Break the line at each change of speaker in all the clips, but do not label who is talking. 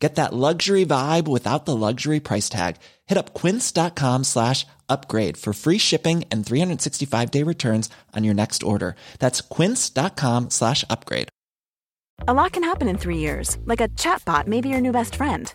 Get that luxury vibe without the luxury price tag. Hit up quince.com slash upgrade for free shipping and 365 day returns on your next order. That's quince.com slash upgrade.
A lot can happen in three years, like a chatbot may be your new best friend.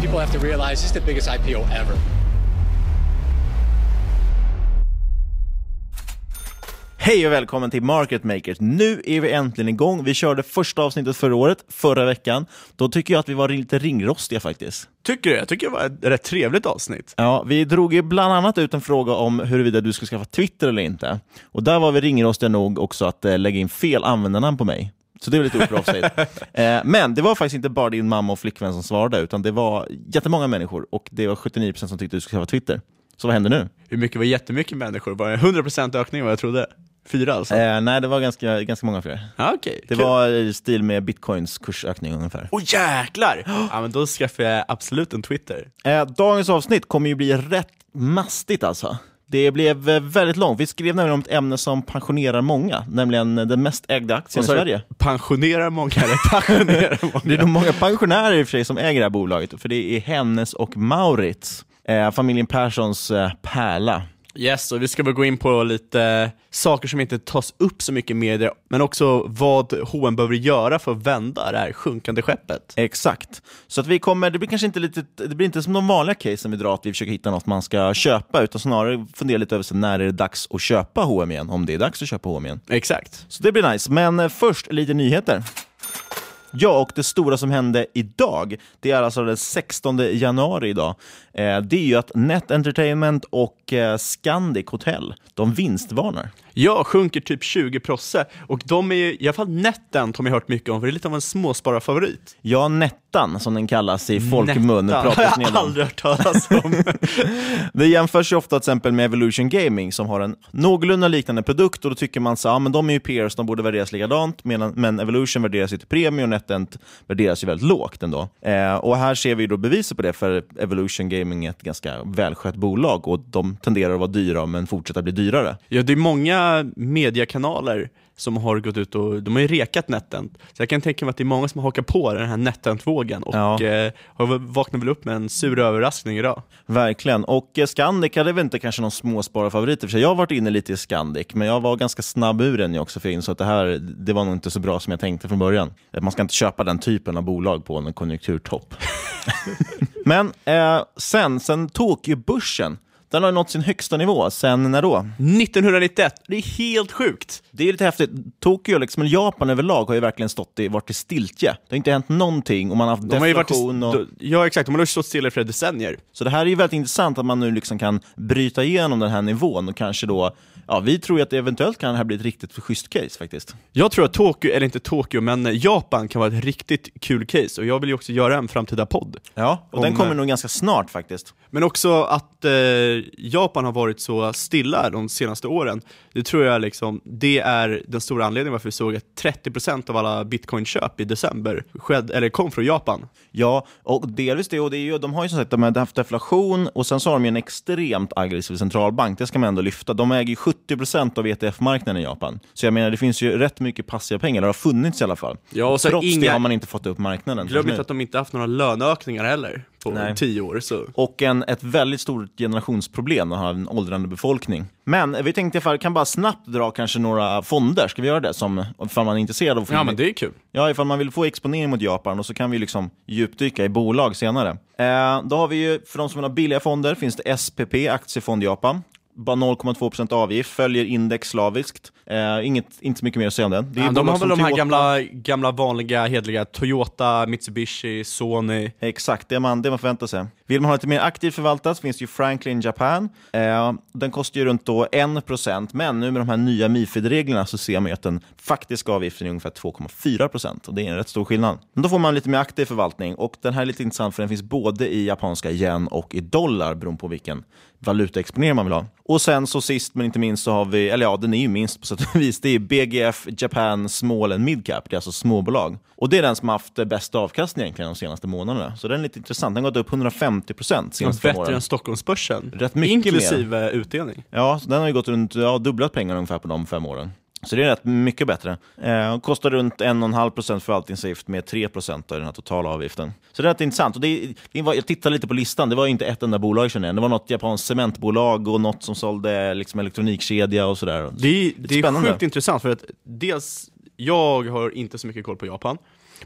People have to realize this is the biggest IPO ever.
Hej och välkommen till Market Makers. Nu är vi äntligen igång. Vi körde första avsnittet förra året, förra veckan. Då tycker jag att vi var lite ringrostiga faktiskt.
Tycker du? Jag tycker det var ett rätt trevligt avsnitt.
Ja, vi drog ju bland annat ut en fråga om huruvida du ska skaffa Twitter eller inte. Och där var vi ringrostiga nog också att eh, lägga in fel användarnamn på mig. Så det var lite oproffsigt. eh, men det var faktiskt inte bara din mamma och flickvän som svarade, utan det var jättemånga människor och det var 79% som tyckte du skulle skaffa Twitter. Så vad händer nu?
Hur mycket var jättemycket människor? Var det 100% ökning vad jag trodde? Fyra alltså?
Eh, nej, det var ganska, ganska många fler.
Ah, okay,
det
kul.
var i stil med bitcoins kursökning ungefär.
Åh oh, jäklar! ja, men då skaffar jag absolut en Twitter.
Eh, dagens avsnitt kommer ju bli rätt mastigt alltså. Det blev eh, väldigt långt. Vi skrev nämligen om ett ämne som pensionerar många, nämligen den mest ägda aktien i Sverige.
Pensionerar många eller pensionerar många?
det är nog många pensionärer i och för sig som äger det här bolaget, för det är Hennes och Maurits, eh, familjen Perssons eh, pärla.
Yes, och vi ska väl gå in på lite saker som inte tas upp så mycket i media, men också vad H&M behöver göra för att vända det här sjunkande skeppet.
Exakt. Så att vi kommer, det blir kanske inte lite, det blir inte som de vanliga casen vi drar, att vi försöker hitta något man ska köpa, utan snarare fundera lite över så när är det dags att köpa H&M igen, om det är dags att köpa H&M igen.
Exakt.
Så det blir nice, men först lite nyheter. Ja, och det stora som hände idag, det är alltså den 16 januari idag. Eh, det är ju att Net Entertainment och eh, Scandic Hotel, de vinstvarnar.
Ja, sjunker typ 20 prosse och de är ju, i alla fall Netten har jag hört mycket om, för det är lite av en småspararfavorit.
Ja, Nettan som den kallas i folkmun.
Nettan har jag aldrig hört talas om.
det jämförs ju ofta till exempel med Evolution Gaming som har en någorlunda liknande produkt och då tycker man så ja men de är ju peers, de borde värderas likadant, medan, men Evolution värderas ju till premie och Netent värderas ju väldigt lågt ändå. Eh, och här ser vi då beviset på det, för Evolution Gaming är ett ganska välskött bolag och de tenderar att vara dyra men fortsätta bli dyrare.
Ja, det är många mediekanaler som har gått ut och de har ju rekat Netent. Så jag kan tänka mig att det är många som har hakat på den här Netent-vågen och ja. eh, har vaknat väl upp med en sur överraskning idag.
Verkligen, och eh, Scandic hade väl inte kanske någon småspararfavorit för sig. Jag har varit inne lite i Scandic, men jag var ganska snabb ur den också för jag insåg att det här det var nog inte så bra som jag tänkte från början. Man ska inte köpa den typen av bolag på en konjunkturtopp. men eh, sen, sen Tokyo-börsen Den har nått sin högsta nivå sen när då?
1991. Det är helt sjukt.
Det är lite häftigt. Tokyo, liksom, Japan överlag har ju verkligen stått i, varit i stiltje. Det har inte hänt någonting och man har haft
De har ju varit i,
deflation. och...
Ja exakt, de har stått stilla i flera decennier.
Så det här är ju väldigt intressant att man nu liksom kan bryta igenom den här nivån och kanske då, ja vi tror ju att det eventuellt kan det här bli ett riktigt schysst case faktiskt.
Jag tror att Tokyo, eller inte Tokyo, men Japan kan vara ett riktigt kul case och jag vill ju också göra en framtida podd.
Ja, och
Om,
den kommer
eh,
nog ganska snart faktiskt.
Men också att eh, Japan har varit så stilla de senaste åren, det tror jag liksom, det är den stora anledningen varför vi såg att 30% av alla bitcoinköp i december skedde, eller kom från Japan.
Ja, och delvis det, och det är ju, de har ju som sagt de har haft deflation och sen så har de ju en extremt aggressiv centralbank, det ska man ändå lyfta. De äger ju 70% av ETF-marknaden i Japan. Så jag menar, det finns ju rätt mycket passiva pengar, det har funnits i alla fall.
Ja, och så
Trots det
inga-
har man inte fått upp marknaden.
Glöm inte att de inte haft några löneökningar heller på
Nej.
tio år. Så.
Och en, ett väldigt stort generationsproblem att ha en åldrande befolkning. Men vi tänkte ifall kan bara snabbt dra kanske några fonder, ska vi göra det? Som, ifall man är intresserad av
Ja men det är kul.
Ja, ifall man vill få exponering mot Japan och så kan vi liksom djupdyka i bolag senare. Eh, då har vi ju, för de som vill ha billiga fonder, finns det SPP, Aktiefond Japan. Bara 0,2% avgift, följer index slaviskt. Eh, inget, inte så mycket mer att säga om den.
Ja, de har väl de här
Toyota.
gamla, gamla vanliga hedliga Toyota, Mitsubishi, Sony.
Exakt, det man, det man förväntar sig. Vill man ha lite mer aktivt förvaltat så finns ju Franklin Japan. Eh, den kostar ju runt då 1%, men nu med de här nya Mifid-reglerna så ser man ju att den faktiska avgiften är ungefär 2,4% och det är en rätt stor skillnad. Men då får man lite mer aktiv förvaltning och den här är lite intressant för den finns både i japanska yen och i dollar beroende på vilken valutaexponering man vill ha. Och sen så sist men inte minst så har vi, eller ja den är ju minst på sätt och vis, det är BGF Japan Small and Mid Cap, det är alltså småbolag. Och det är den som har haft bäst avkastning egentligen de senaste månaderna. Så den är lite intressant, den har gått upp 150% senaste fem
Bättre
åren.
än Stockholmsbörsen.
Rätt mycket
Inklusive utdelning.
Ja, så den har ju gått runt, ja, dubblat pengarna ungefär på de fem åren. Så det är rätt mycket bättre. Eh, kostar runt 1,5% förvaltningsavgift med 3% av den här totala avgiften. Så det är rätt intressant. Och det, det var, jag tittade lite på listan, det var inte ett enda bolag känner jag. Det var något japanskt cementbolag och något som sålde liksom, elektronikkedja och sådär.
Det är, det är sjukt intressant för att dels, jag har inte så mycket koll på Japan,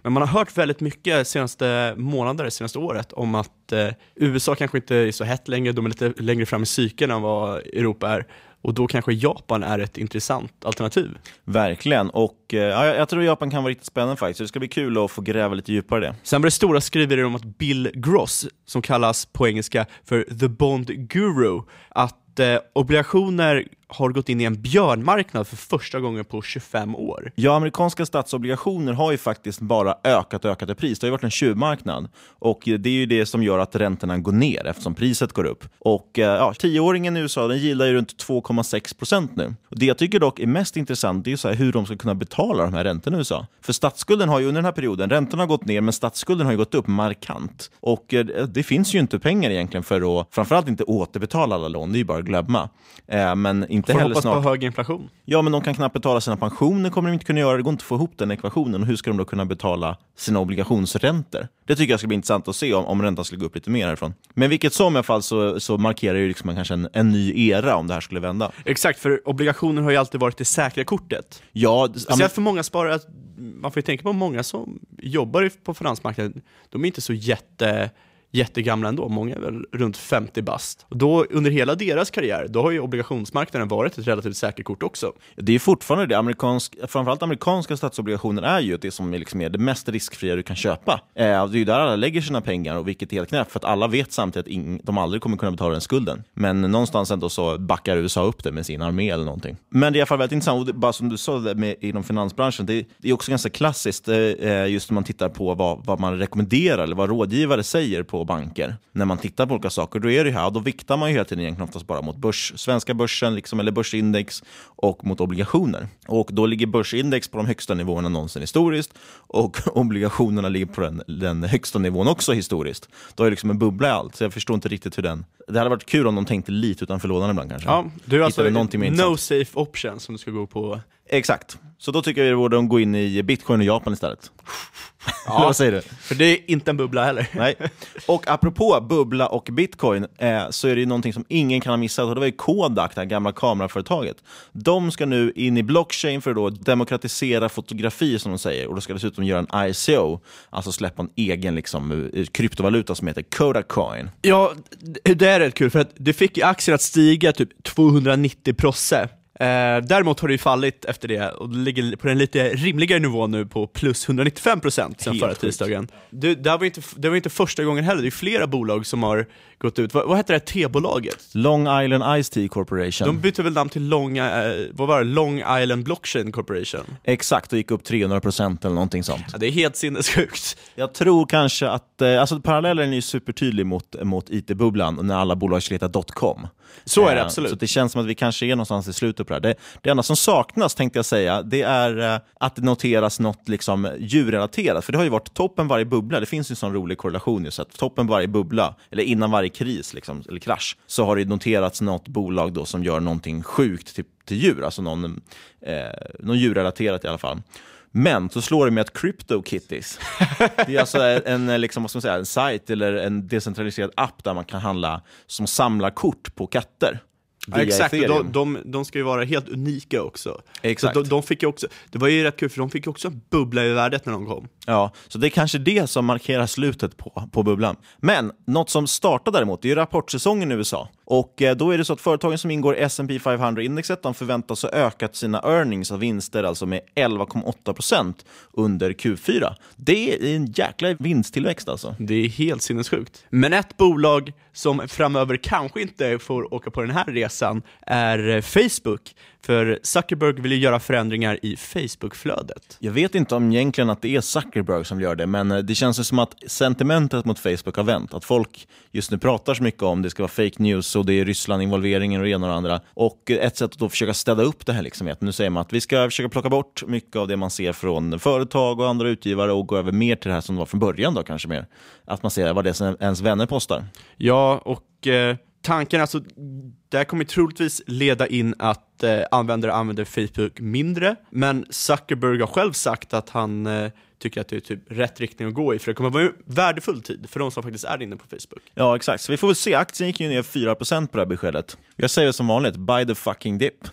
men man har hört väldigt mycket senaste månader, senaste året om att eh, USA kanske inte är så hett längre, de är lite längre fram i cykeln än vad Europa är. Och då kanske Japan är ett intressant alternativ.
Verkligen, och eh, ja, jag tror Japan kan vara riktigt spännande faktiskt. Så det ska bli kul att få gräva lite djupare i det.
Sen var det stora skriverier om att Bill Gross, som kallas på engelska för the Bond Guru, att eh, obligationer har gått in i en björnmarknad för första gången på 25 år.
Ja, amerikanska statsobligationer har ju faktiskt bara ökat och ökat i pris. Det har ju varit en tjuvmarknad. Och det är ju det som gör att räntorna går ner eftersom priset går upp. Och eh, ja, tioåringen i USA den gillar ju runt 2,6 procent nu. Och det jag tycker dock är mest intressant det är så här hur de ska kunna betala de här räntorna i USA. För statsskulden har ju under den här perioden, räntorna har gått ner men statsskulden har ju gått upp markant. Och eh, det finns ju inte pengar egentligen för att framförallt inte återbetala alla lån, det är ju bara att glömma. Eh, men inte
Får
heller
hoppas
snart.
på hög inflation.
Ja, men de kan knappt betala sina pensioner, kommer de inte kunna göra. Det går inte att få ihop den ekvationen. Och hur ska de då kunna betala sina obligationsräntor? Det tycker jag ska bli intressant att se om, om räntan skulle gå upp lite mer härifrån. Men vilket som i alla fall så, så markerar ju liksom kanske en, en ny era om det här skulle vända.
Exakt, för obligationer har ju alltid varit det säkra kortet.
Ja,
Speciellt för många sparare, man får ju tänka på många som jobbar på finansmarknaden, de är inte så jätte jättegamla ändå, många är väl runt 50 bast. Och då under hela deras karriär, då har ju obligationsmarknaden varit ett relativt säkert kort också.
Det är fortfarande det. Amerikansk, framförallt amerikanska statsobligationer är ju det som är, liksom är det mest riskfria du kan köpa. Eh, det är ju där alla lägger sina pengar, och vilket är helt knäppt. För att alla vet samtidigt att ing, de aldrig kommer kunna betala den skulden. Men någonstans ändå så backar USA upp det med sin armé eller någonting. Men det är i alla fall väldigt intressant, och det, bara som du sa med, inom finansbranschen, det, det är också ganska klassiskt eh, eh, just när man tittar på vad, vad man rekommenderar eller vad rådgivare säger på banker. När man tittar på olika saker, då är det här, då viktar man ju hela tiden egentligen oftast bara mot börs, svenska börsen liksom, eller börsindex och mot obligationer. Och då ligger börsindex på de högsta nivåerna någonsin historiskt och obligationerna ligger på den, den högsta nivån också historiskt. Då är det liksom en bubbla i allt, så jag förstår inte riktigt hur den... Det hade varit kul om de tänkte lite utanför lådan ibland kanske.
Ja, du är alltså no safe option som du ska gå på.
Exakt. Så då tycker jag vi borde gå in i bitcoin och Japan istället. Eller vad säger du?
För det är inte en bubbla heller.
Nej. Och apropå bubbla och bitcoin eh, så är det ju någonting som ingen kan ha missat och det var ju Kodak, det här gamla kameraföretaget. De ska nu in i blockchain för att då demokratisera fotografi som de säger och då ska dessutom göra en ICO, alltså släppa en egen liksom, eh, kryptovaluta som heter Kodak Coin.
Ja, det är rätt kul för att det fick ju aktier att stiga typ 290 prosse. Eh, däremot har det ju fallit efter det och det ligger på en lite rimligare nivå nu på plus 195 procent sen
Helt
förra
sjukt.
tisdagen. Det, det, här var inte, det var inte första gången heller, det är flera bolag som har gått ut. Vad, vad heter det här tebolaget?
Long Island Ice Tea Corporation.
De bytte väl namn till Long, eh, vad var det? Long Island Blockchain Corporation?
Exakt, och gick upp 300% eller någonting sånt.
Ja, det är helt sinnessjukt.
Jag tror kanske att, eh, alltså parallellen är ju supertydlig mot, mot IT-bubblan när alla bolag skulle heta .com.
Så är det
Eh,
absolut.
Så det känns som att vi kanske är någonstans i slutet på det här. Det, det enda som saknas tänkte jag säga, det är eh, att det noteras något liksom djurrelaterat. För det har ju varit toppen varje bubbla, det finns ju en sån rolig korrelation just att toppen varje bubbla, eller innan varje kris liksom, eller krasch, så har det noterats något bolag då som gör någonting sjukt till, till djur, alltså någon, eh, någon djurrelaterat i alla fall. Men så slår det med att CryptoKitties, det är alltså en, liksom, vad ska man säga, en sajt eller en decentraliserad app där man kan handla som samlar kort på katter.
Ja, exakt, de, de, de ska ju vara helt unika också.
Exakt.
De, de fick också, det var ju rätt kul för de fick ju också bubbla i värdet när de kom.
Ja, så det är kanske det som markerar slutet på, på bubblan. Men något som startar däremot, det är ju rapportsäsongen i USA. Och eh, då är det så att företagen som ingår i S&P 500-indexet, de förväntas ha ökat sina earnings och vinster alltså med 11,8% under Q4. Det är en jäkla vinsttillväxt alltså.
Det är helt sinnessjukt. Men ett bolag som framöver kanske inte får åka på den här resan är eh, Facebook. För Zuckerberg vill ju göra förändringar i Facebook-flödet.
Jag vet inte om egentligen att det är Zuckerberg Zuckerberg som gör det, men eh, det känns ju som att sentimentet mot Facebook har vänt. Att folk just nu pratar så mycket om det ska vara fake news och det är Ryssland-involveringen och det ena och det andra. Och eh, ett sätt att då försöka städa upp det här liksom att nu säger man att vi ska försöka plocka bort mycket av det man ser från företag och andra utgivare och gå över mer till det här som det var från början då kanske mer. Att man ser vad det är som ens vänner postar.
Ja, och eh, tanken alltså, det här kommer troligtvis leda in att eh, användare använder Facebook mindre, men Zuckerberg har själv sagt att han eh, tycker att det är typ rätt riktning att gå i, för det kommer vara en värdefull tid för de som faktiskt är inne på Facebook.
Ja, exakt. Så vi får väl se. Aktien gick ju ner 4% på det här beskedet. Jag säger som vanligt, buy the fucking dip.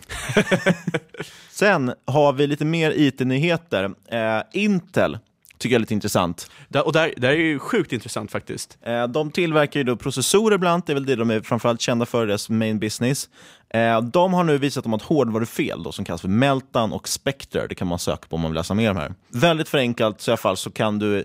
Sen har vi lite mer IT-nyheter. Eh, Intel tycker jag är lite intressant.
Där, och där, där är ju sjukt intressant faktiskt.
Eh, de tillverkar ju då processorer bland annat, det är väl det de är framförallt kända för, deras main business. Eh, de har nu visat om att hårdvarufel då, som kallas för Meltan och Spectre, det kan man söka på om man vill läsa mer om det här. Väldigt förenklat så i alla fall så kan du,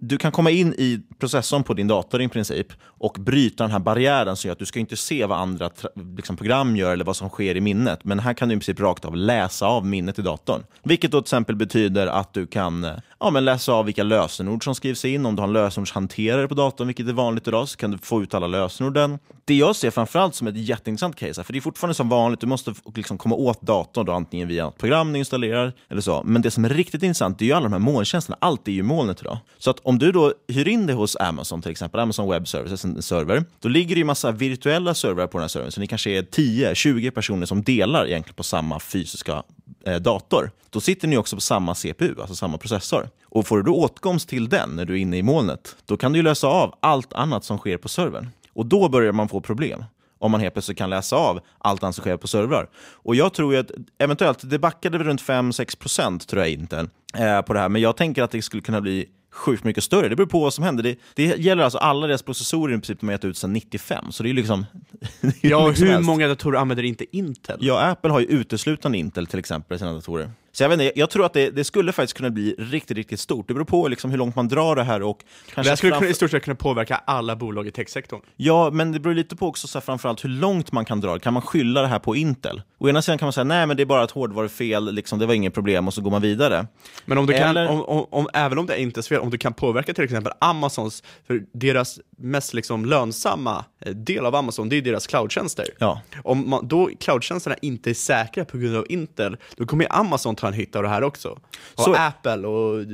du kan komma in i processorn på din dator i princip och bryta den här barriären som gör att du ska inte se vad andra liksom, program gör eller vad som sker i minnet. Men här kan du i princip rakt av läsa av minnet i datorn. Vilket då till exempel betyder att du kan eh, ja, men läsa av vilka lösenord som skrivs in. Om du har en lösenordshanterare på datorn, vilket är vanligt idag, så kan du få ut alla lösenorden. Det jag ser framförallt som ett jätteintressant case, här, för det är fortfarande som vanligt, du måste liksom komma åt datorn då, antingen via ett program du installerar eller så. Men det som är riktigt intressant det är ju alla de här molntjänsterna. Allt är ju i molnet idag. Så att om du då hyr in det hos Amazon till exempel, Amazon Web Services, en server, då ligger det ju massa virtuella servrar på den här servern. Så ni kanske är 10-20 personer som delar egentligen på samma fysiska eh, dator. Då sitter ni också på samma CPU, alltså samma processor. Och får du då åtkomst till den när du är inne i molnet, då kan du ju lösa av allt annat som sker på servern. Och då börjar man få problem om man helt plötsligt kan läsa av allt annat som sker på servrar. Och jag tror ju att eventuellt, det backade väl runt 5-6% tror jag inte eh, på det här, men jag tänker att det skulle kunna bli sjukt mycket större. Det beror på vad som händer. Det, det gäller alltså alla deras processorer i princip de har gett ut sedan 95, så det är liksom... det är
Ja, hur
helst.
många datorer använder inte Intel?
Ja, Apple har ju uteslutande Intel till exempel i sina datorer. Så jag, vet inte, jag tror att det, det skulle faktiskt kunna bli riktigt, riktigt stort. Det beror på liksom hur långt man drar det här och
Det
kanske
här skulle
framför-
i stort sett kunna påverka alla bolag i techsektorn.
Ja, men det beror lite på också så här, framförallt hur långt man kan dra det. Kan man skylla det här på Intel? Å ena sidan kan man säga nej, men det är bara ett hårdvarufel, liksom, det var inget problem och så går man vidare.
Men om du kan,
Eller-
om, om, om, även om det är inte är fel, om du kan påverka till exempel Amazons, för deras mest liksom lönsamma eh, del av Amazon, det är deras cloudtjänster.
Ja.
Om man, då cloudtjänsterna inte är säkra på grund av Intel, då kommer Amazon ta en hit av det här också. Och
Så-
Apple och eh,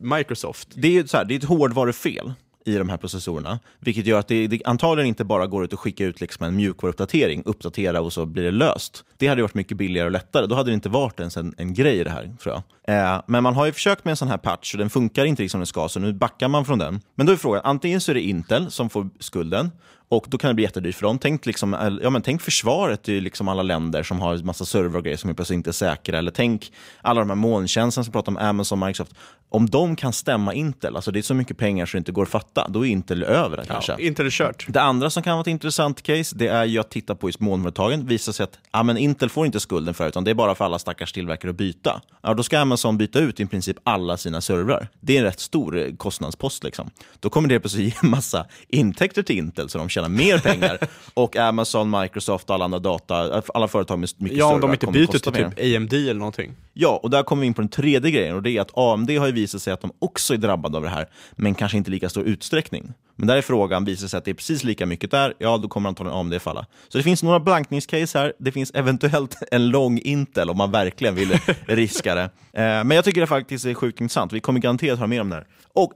Microsoft.
Det är så här, det är ett hårdvarufel. i de här processorerna, vilket gör att det, det antagligen inte bara går ut att skicka ut liksom en mjukvaruuppdatering, uppdatera och så blir det löst. Det hade varit mycket billigare och lättare. Då hade det inte varit ens en, en grej det här, tror jag. Eh, men man har ju försökt med en sån här patch och den funkar inte som den ska, så nu backar man från den. Men då är frågan, antingen så är det Intel som får skulden, och då kan det bli jättedyrt för dem. Tänk, liksom, ja, men tänk försvaret i liksom alla länder som har massa server och grejer som plötsligt inte är säkra. Eller tänk alla de här molntjänsterna som pratar om Amazon och Microsoft. Om de kan stämma Intel, alltså det är så mycket pengar så det inte går att fatta, då är Intel över det kanske.
Ja, Intel är kört.
Det andra som kan vara ett intressant case, det är ju att titta på just molnföretagen. visar sig att ja, men Intel får inte skulden för det, utan det är bara för alla stackars tillverkare att byta. Ja, då ska Amazon byta ut i princip alla sina servrar. Det är en rätt stor eh, kostnadspost. Liksom. Då kommer det plötsligt ge massa intäkter till Intel, så de tjänar mer pengar. och Amazon, Microsoft och alla andra data, alla företag med mycket
Ja, om
servrar
de inte byter till typ AMD eller någonting.
Ja, och där kommer vi in på den tredje grejen och det är att AMD har ju visat sig att de också är drabbade av det här, men kanske inte i lika stor utsträckning. Men där är frågan, visar sig att det är precis lika mycket där, ja då kommer antagligen AMD falla. Så det finns några blankningscase här, det finns eventuellt en lång Intel om man verkligen vill riska det. Eh, men jag tycker det faktiskt är sjukt intressant, vi kommer garanterat höra mer om det här. Och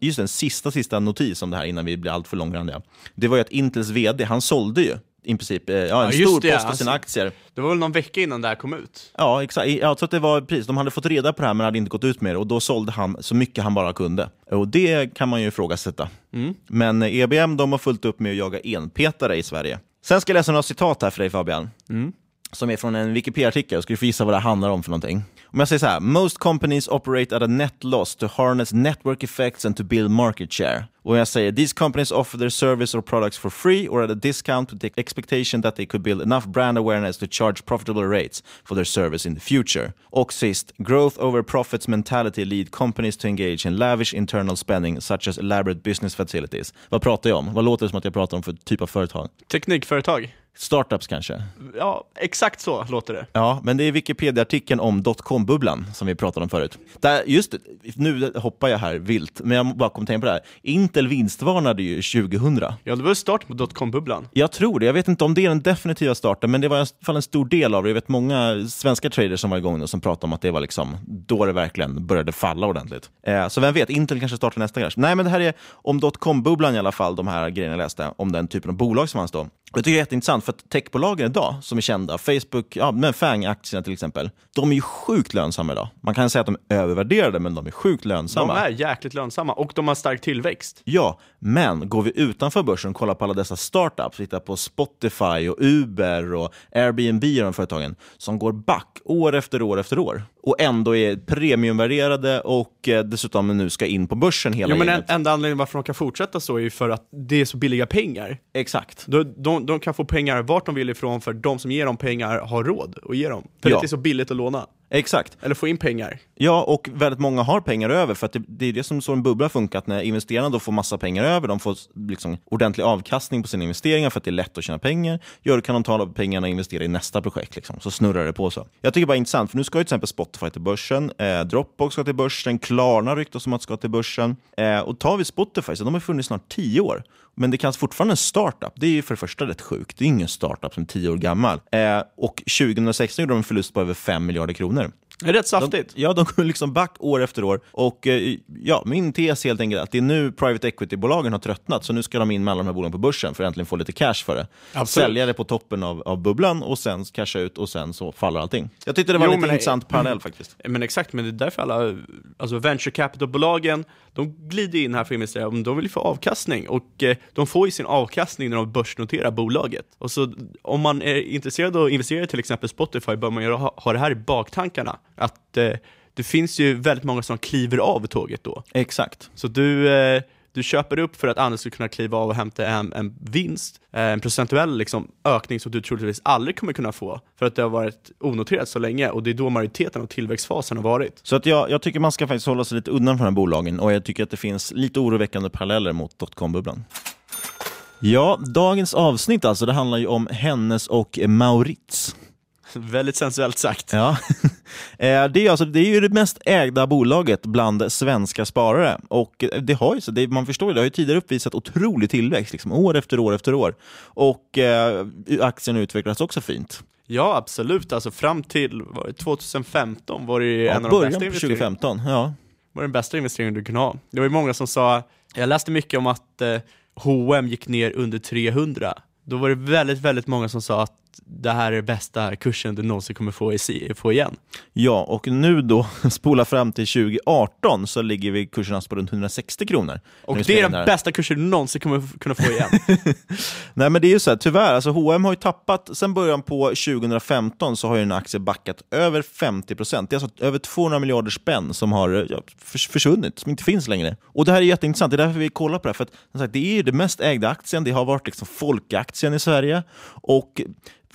just en sista, sista notis om det här innan vi blir allt för långrandiga. Det var ju att Intels VD, han sålde ju i princip eh, ja, en stor
det,
post av
alltså.
sina aktier.
Det var väl någon vecka innan det här kom ut?
Ja, exakt. Jag tror att det var precis. De hade fått reda på det här men hade inte gått ut med det och då sålde han så mycket han bara kunde. Och det kan man ju ifrågasätta.
Mm.
Men EBM de har fullt upp med att jaga enpetare i Sverige. Sen ska jag läsa några citat här för dig Fabian.
Mm.
Som är från en Wikipedia-artikel. Ska du få gissa vad det handlar om för någonting? Om jag säger så här. Most companies operate at a net loss to harness network effects and to build market share. Och jag säger these companies offer their service or products for free or at a discount with the expectation that they could build enough brand awareness to charge profitable rates for their service in the future. Och sist, growth over profits mentality lead companies to engage in lavish internal spending such as elaborate business facilities. Vad pratar jag om? Vad låter det som att jag pratar om för typ av företag?
Teknikföretag?
Startups kanske?
Ja, exakt så låter det.
Ja, men det är Wikipedia-artikeln om dotcom-bubblan som vi pratade om förut. Där, just nu hoppar jag här vilt, men jag bara kom tänka på det här. Intel vinstvarnade ju 2000.
Ja, det var start på dotcom-bubblan.
Jag tror det. Jag vet inte om det är den definitiva starten, men det var i alla fall en stor del av det. Jag vet många svenska traders som var igång nu som pratade om att det var liksom då det verkligen började falla ordentligt. Eh, så vem vet, Intel kanske startar nästa krasch. Nej, men det här är om dotcom-bubblan i alla fall, de här grejerna jag läste, om den typen av bolag som fanns då. Jag tycker det är jätteintressant, för att techbolagen idag, som är kända, Facebook, ja, men FANG-aktierna till exempel, de är ju sjukt lönsamma idag. Man kan säga att de är övervärderade, men de är sjukt lönsamma.
De är jäkligt lönsamma och de har stark tillväxt.
Ja, men går vi utanför börsen och kollar på alla dessa startups, tittar på Spotify och Uber och Airbnb och de företagen som går back år efter år efter år och ändå är premiumvärderade och eh, dessutom nu ska in på börsen hela
Jo, men en, enda anledningen varför de kan fortsätta så är ju för att det är så billiga pengar.
Exakt.
De, de, de kan få pengar vart de vill ifrån för de som ger dem pengar har råd att ge dem. För
Ja.
det är så billigt att låna.
Exakt.
Eller få in pengar.
Ja, och väldigt många har pengar över, för att det, det är det som så en bubbla funkar, att när investerarna då får massa pengar över, de får liksom ordentlig avkastning på sina investeringar för att det är lätt att tjäna pengar, ja, då kan de ta pengarna och investera i nästa projekt, liksom. så snurrar det på så. Jag tycker bara det är intressant, för nu ska ju till exempel Spotify till börsen, eh, Dropbox ska till börsen, Klarna ryktas om att ska till börsen, eh, och tar vi Spotify, så de har funnits snart tio år, men det kallas fortfarande en startup. Det är ju för det första rätt sjukt. Det är ingen startup som är tio år gammal. Eh, och 2016 gjorde de en förlust på över 5 miljarder kronor.
Det är rätt saftigt.
De, ja, de går liksom back år efter år. Och eh, ja, Min tes är helt enkelt att det är nu private equity-bolagen har tröttnat, så nu ska de in med alla de här bolagen på börsen för att äntligen få lite cash för det.
Absolut.
Sälja det på toppen av, av bubblan och sen casha ut och sen så faller allting. Jag tyckte det var
Jo,
en intressant parallell faktiskt.
Men exakt, men det är därför alla alltså venture capital-bolagen, de glider in här för att investera, de vill ju få avkastning och eh, de får ju sin avkastning när de börsnoterar bolaget. Och så om man är intresserad av att investera i till exempel Spotify bör man ha, ha det här i baktankarna, att eh, det finns ju väldigt många som kliver av tåget då.
Exakt.
Så du, eh, du köper upp för att andra ska kunna kliva av och hämta en, en vinst, eh, en procentuell liksom, ökning som du troligtvis aldrig kommer kunna få, för att det har varit onoterat så länge och det är då majoriteten av tillväxtfasen har varit.
Så att jag, jag tycker man ska faktiskt hålla sig lite undan från de här bolagen och jag tycker att det finns lite oroväckande paralleller mot dotcom-bubblan. Ja, dagens avsnitt alltså, det handlar ju om Hennes och Maurits.
Väldigt sensuellt sagt.
Ja. Eh, det, är alltså, det är ju det mest ägda bolaget bland svenska sparare. Och det har ju, det, man förstår ju, det har ju tidigare uppvisat otrolig tillväxt, liksom, år efter år efter år. Och eh, aktien utvecklas också fint.
Ja, absolut. Alltså fram till var det 2015 var det
Ja,
en av de bästa investeringarna.
2015, ja.
var den bästa investeringen du kunde ha. Det var ju många som sa, jag läste mycket om att eh, H&M gick ner under 300. Då var det väldigt, väldigt många som sa att det här är bästa kursen du någonsin kommer få, i, få igen.
Ja, och nu då, spola fram till 2018 så ligger vi kursen alltså på runt 160 kronor.
Och det är den bästa kursen du någonsin kommer kunna få igen.
Nej men det är ju så här, tyvärr, alltså H&M har ju tappat, sen början på 2015 så har ju en aktie backat över 50%. Det är alltså över 200 miljarder spänn som har ja, försvunnit, som inte finns längre. Och det här är jätteintressant, det är därför vi kollar på det här, för att, det är ju den mest ägda aktien, det har varit liksom folkaktien i Sverige. Och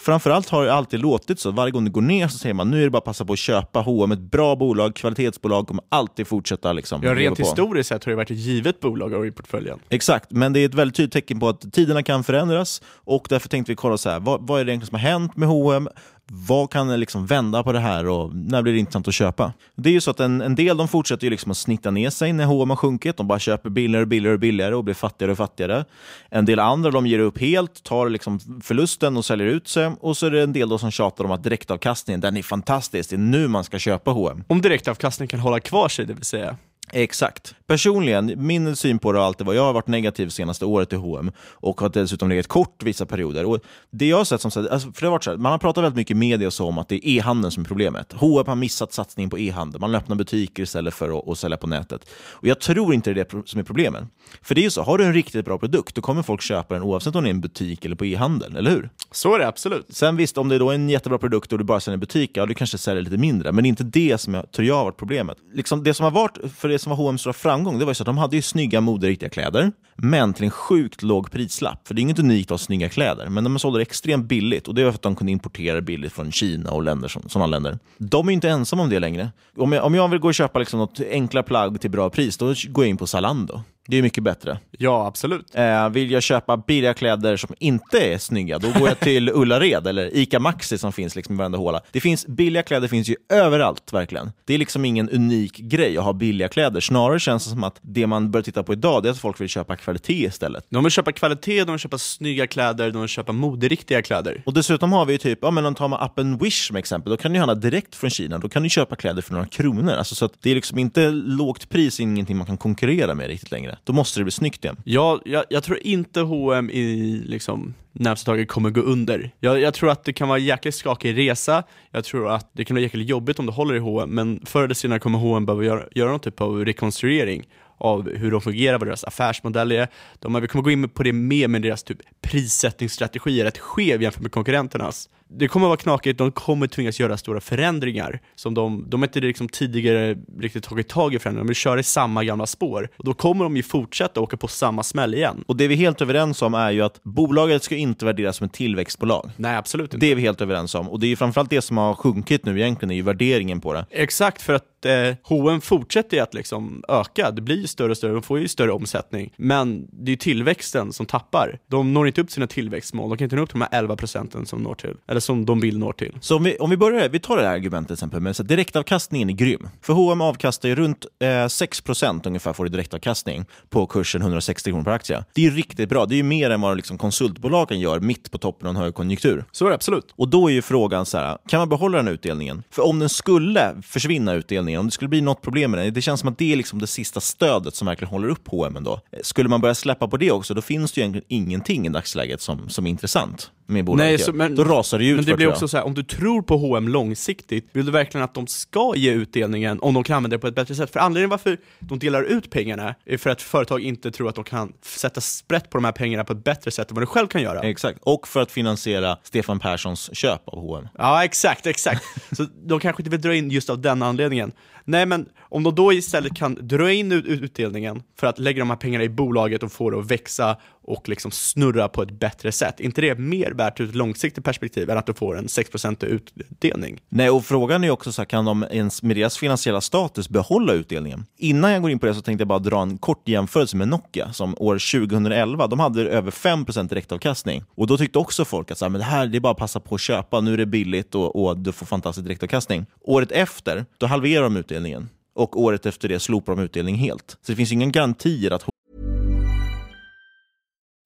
framförallt har det alltid låtit så. Varje gång det går ner så säger man nu är det bara att passa på att köpa H&M ett bra bolag, kvalitetsbolag kommer alltid fortsätta liksom.
Ja, rent historiskt sett har det varit ett givet bolag i portföljen.
Exakt, men det är ett väldigt tydligt tecken på att tiderna kan förändras och därför tänkte vi kolla så här, vad, vad är det egentligen som har hänt med H&M? Vad kan liksom vända på det här och när blir det intressant att köpa? Det är ju så att en, en del de fortsätter ju liksom att snitta ner sig när H&M har sjunkit. De bara köper billigare och billigare och billigare och blir fattigare och fattigare. En del andra de ger upp helt, tar liksom förlusten och säljer ut sig. Och så är det en del då som tjatar om att direktavkastningen, den är fantastisk. Det är nu man ska köpa H&M.
Om direktavkastningen kan hålla kvar sig, det vill säga?
Exakt. Personligen, min syn på det har alltid varit, jag har varit negativ senaste året i H&M och har dessutom legat kort vissa perioder. Och det jag har sett som så alltså, för det har varit så här, man har pratat väldigt mycket i media och så om att det är e-handeln som är problemet. H&M har missat satsningen på e-handel, man öppnar butiker istället för att, att sälja på nätet. Och jag tror inte det är det som är problemet. För det är ju så, har du en riktigt bra produkt, då kommer folk köpa den oavsett om det är en butik eller på e-handel, eller hur?
Så är det absolut.
Sen visst, om det är då en jättebra produkt och du bara säljer en butik, ja du kanske säljer lite mindre, men det är inte det som jag tror jag har varit problemet. Liksom det som har varit, för det som var H&M's stora framgång, det var ju så att de hade ju snygga moderiktiga kläder, men till en sjukt låg prislapp. För det är inget unikt att ha snygga kläder, men de sålde det extremt billigt och det var för att de kunde importera billigt från Kina och länder som, sådana länder. De är inte ensamma om det längre. Om jag, om jag vill gå och köpa liksom något enkla plagg till bra pris, då går jag in på Zalando. Det är mycket bättre.
Ja, absolut.
Eh, vill jag köpa billiga kläder som inte är snygga, då går jag till Ullared eller Ica Maxi som finns liksom i varenda håla. Det finns billiga kläder finns ju överallt, verkligen. Det är liksom ingen unik grej att ha billiga kläder. Snarare känns det som att det man börjar titta på idag, är att folk vill köpa kvalitet istället.
De vill köpa kvalitet, de vill köpa snygga kläder, de vill köpa moderiktiga kläder.
Och dessutom har vi ju typ, ja men om tar man appen Wish som exempel, då kan du handla direkt från Kina. Då kan du köpa kläder för några kronor. Alltså, så det är liksom inte lågt pris, ingenting man kan konkurrera med riktigt längre. Då måste det bli snyggt igen.
Ja, jag, jag tror inte H&M i liksom närmsta taget kommer gå under. Jag, jag, tror att det kan vara en jäkligt skakig resa, jag tror att det kan vara jäkligt jobbigt om du håller i H&M men förr eller senare kommer H&M behöva göra, göra någon typ av rekonstruering av hur de fungerar, vad deras affärsmodell är. De, vi kommer gå in på det mer, men deras typ prissättningsstrategi är rätt skev jämfört med konkurrenternas det kommer att vara knakigt, de kommer tvingas göra stora förändringar som de, de inte liksom tidigare riktigt tagit tag i förändringar, de vill köra i samma gamla spår. Och då kommer de ju fortsätta åka på samma smäll igen.
Och det vi är helt överens om är ju att bolaget ska inte värderas som ett tillväxtbolag.
Nej, absolut inte.
Det är vi helt överens om. Och det är framförallt det som har sjunkit nu egentligen, är ju värderingen på det.
Exakt, för att eh, H&M fortsätter att liksom öka, det blir ju större och större, de får ju större omsättning. Men det är ju tillväxten som tappar. De når inte upp sina tillväxtmål, de kan inte nå upp till de här 11 procenten som når till, eller som de vill nå till.
Så om vi, om vi börjar, vi tar det här argumentet till exempel, med så direktavkastningen är grym. För H&M avkastar ju runt eh, 6% ungefär får i direktavkastning på kursen 160 kronor per aktie. Det är riktigt bra, det är ju mer än vad liksom konsultbolagen gör mitt på toppen av en högkonjunktur.
Så är det absolut.
Och då är ju frågan så här, kan man behålla den utdelningen? För om den skulle försvinna utdelningen, om det skulle bli något problem med den, det känns som att det är liksom det sista stödet som verkligen håller upp H&M ändå. Skulle man börja släppa på det också, då finns det ju egentligen ingenting i dagsläget som, som är intressant med bolaget. Nej, så, men, Då rasar det ut
Men det blir också så här, om du tror på H&M långsiktigt, vill du verkligen att de ska ge utdelningen om de kan använda det på ett bättre sätt? För anledningen varför de delar ut pengarna är för att företag inte tror att de kan sätta sprätt på de här pengarna på ett bättre sätt än vad de själv kan göra.
Exakt, och för att finansiera Stefan Perssons köp av H&M.
Ja, exakt, exakt. så de kanske inte vill dra in just av den anledningen. Nej, men om de då istället kan dra in utdelningen för att lägga de här pengarna i bolaget och få det att växa och liksom snurra på ett bättre sätt. inte det mer värt ur ett långsiktigt perspektiv än att du får en 6% utdelning?
Nej, och frågan är också så här, kan de ens med deras finansiella status behålla utdelningen? Innan jag går in på det så tänkte jag bara dra en kort jämförelse med Nokia som år 2011, de hade över 5% direktavkastning. Och då tyckte också folk att så här, men det här det är bara att passa på att köpa, nu är det billigt och, och du får fantastisk direktavkastning. Året efter, då halverar de utdelningen och året efter det slopar de utdelning helt. Så det finns inga garantier att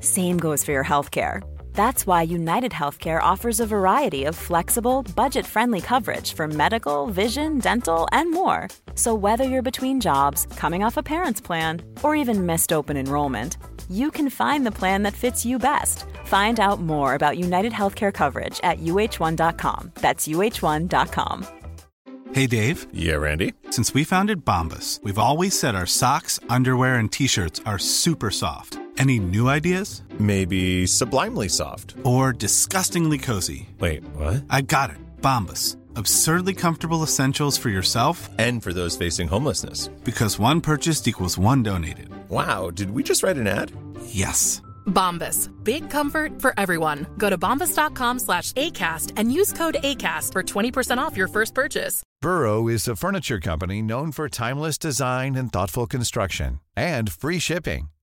Same goes for your healthcare. That's why United Healthcare offers a variety of flexible, budget friendly coverage for medical, vision, dental, and more. So, whether you're between jobs, coming off a parent's plan, or even missed open enrollment, you can find the plan that fits you best. Find out more about United Healthcare coverage at uh1.com. That's uh1.com.
Hey Dave.
Yeah, Randy.
Since we founded Bombus, we've always said our socks, underwear, and t shirts are super soft. Any new ideas?
Maybe sublimely soft.
Or disgustingly cozy?
Wait, what?
I got it. Bombus. Absurdly comfortable essentials for yourself
And for those facing homelessness.
because one purchased equals one donated.
Wow, did we just write an ad?
Yes.
Bombas. Big comfort for everyone. Go to bombas.com slash ACAST and use code ACAST for 20% off your first purchase.
Burrow is a furniture company known for timeless design and thoughtful construction and free shipping,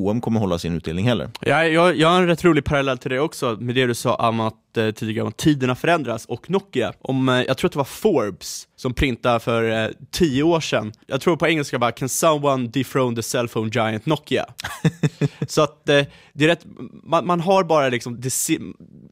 OM kommer hålla sin utdelning heller.
Ja, jag, jag har en rätt rolig parallell till det också, med det du sa om att eh, tidigare om tiderna förändras och Nokia. Om, eh, jag tror att det var Forbes som printade för eh, tio år sedan. Jag tror på engelska bara “Can someone dethrone the cellphone giant Nokia?” Så att eh, det är rätt, man, man har bara liksom det se,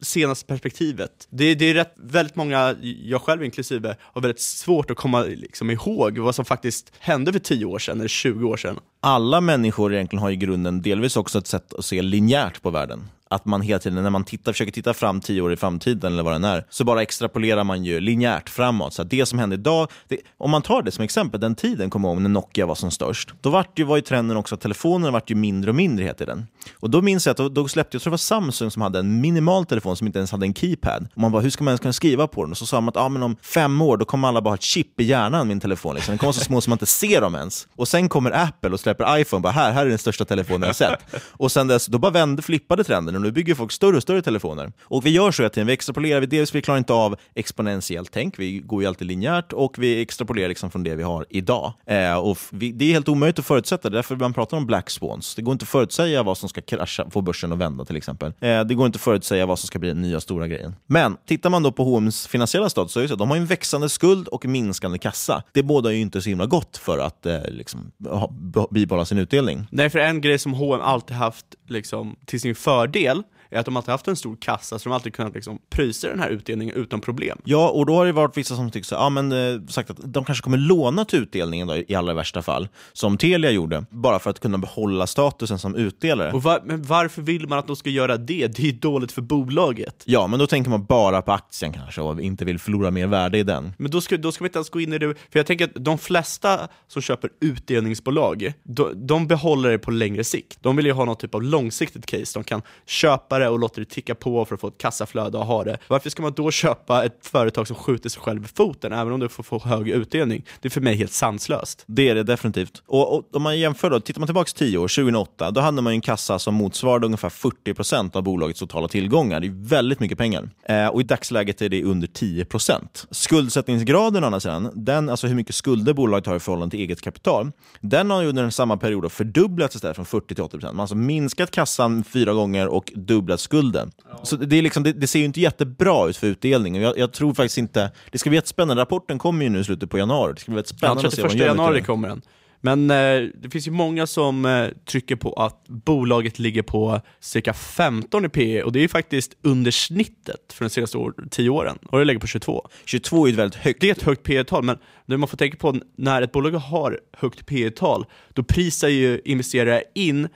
senaste perspektivet. Det, det är rätt, väldigt många, jag själv inklusive, har väldigt svårt att komma liksom, ihåg vad som faktiskt hände för 10 år sedan eller 20 år sedan.
Alla människor egentligen har i grunden delvis också ett sätt att se linjärt på världen. Att man hela tiden, när man tittar, försöker titta fram tio år i framtiden eller vad den är, så bara extrapolerar man ju linjärt framåt. Så att det som hände idag, det, om man tar det som exempel, den tiden kommer jag ihåg när Nokia var som störst. Då var, ju, var ju trenden också att telefonerna var ju mindre och mindre heter den. Och då minns jag att då, då släppte, jag tror det var Samsung som hade en minimal telefon som inte ens hade en keypad. Och man bara, hur ska man ens kunna skriva på den? Och så sa man att ah, men om fem år då kommer alla bara ha ett chip i hjärnan, min telefon. Liksom. Den kommer vara så små som man inte ser dem ens. Och sen kommer Apple och släpper iPhone, bara här, här är den största telefonen jag sett. Och sen dess, då bara vände, flippade trenden och nu bygger folk större och större telefoner. Och vi gör så att vi extrapolerar, vi, dels vi klarar inte av exponentiellt tänk, vi går ju alltid linjärt och vi extrapolerar liksom från det vi har idag. Eh, och vi, det är helt omöjligt att förutsätta, det är därför man pratar om black swans. Det går inte att förutsäga vad som ska krascha, få börsen att vända till exempel. Eh, det går inte att förutsäga vad som ska bli den nya stora grejen. Men tittar man då på H&M's finansiella status så är det så att de har en växande skuld och minskande kassa. Det båda ju inte så himla gott för att eh, liksom, ha, bibehålla sin utdelning.
Nej, för en grej som H&M alltid haft liksom, till sin fördel spel är att de alltid haft en stor kassa, så de alltid kunnat liksom, prisa den här utdelningen utan problem.
Ja, och då har det varit vissa som tyckt så, ja, men, eh, sagt att de kanske kommer låna till utdelningen då, i allra värsta fall, som Telia gjorde, bara för att kunna behålla statusen som utdelare.
Och var, men varför vill man att de ska göra det? Det är ju dåligt för bolaget.
Ja, men då tänker man bara på aktien kanske och inte vill förlora mer värde i den.
Men då ska, då ska vi inte ens gå in i det, för jag tänker att de flesta som köper utdelningsbolag, de, de behåller det på längre sikt. De vill ju ha någon typ av långsiktigt case, de kan köpa köpa och låter det ticka på för att få ett kassaflöde och ha det. Varför ska man då köpa ett företag som skjuter sig själv i foten även om du får få hög utdelning? Det är för mig helt sanslöst.
Det är det definitivt. Och, och om man jämför då, tittar man tillbaka 10 år, 2008, då hade man en kassa som motsvarade ungefär 40% av bolagets totala tillgångar. Det är väldigt mycket pengar. Eh, och i dagsläget är det under 10%. Skuldsättningsgraden å andra sidan, den, alltså hur mycket skulder bolaget har i förhållande till eget kapital, den har ju under samma period fördubblats istället från 40 till 80%. Man har alltså minskat kassan fyra gånger och dubblat skulden. Ja. Så det, är liksom, det, det, ser ju inte jättebra ut för utdelningen. Jag, jag, tror faktiskt inte... Det ska bli jättespännande. Rapporten kommer ju nu i slutet på januari. Det ska bli spännande
ja,
31 att
se januari kommer den. Men eh, det finns ju många som eh, trycker på att bolaget ligger på cirka 15 i P och det är faktiskt under snittet för de senaste år, 10 åren. Och det ligger på 22.
22 är ett väldigt högt.
Det är ett högt P tal men det man får tänka på när ett bolag har högt P tal då prisar ju investerare in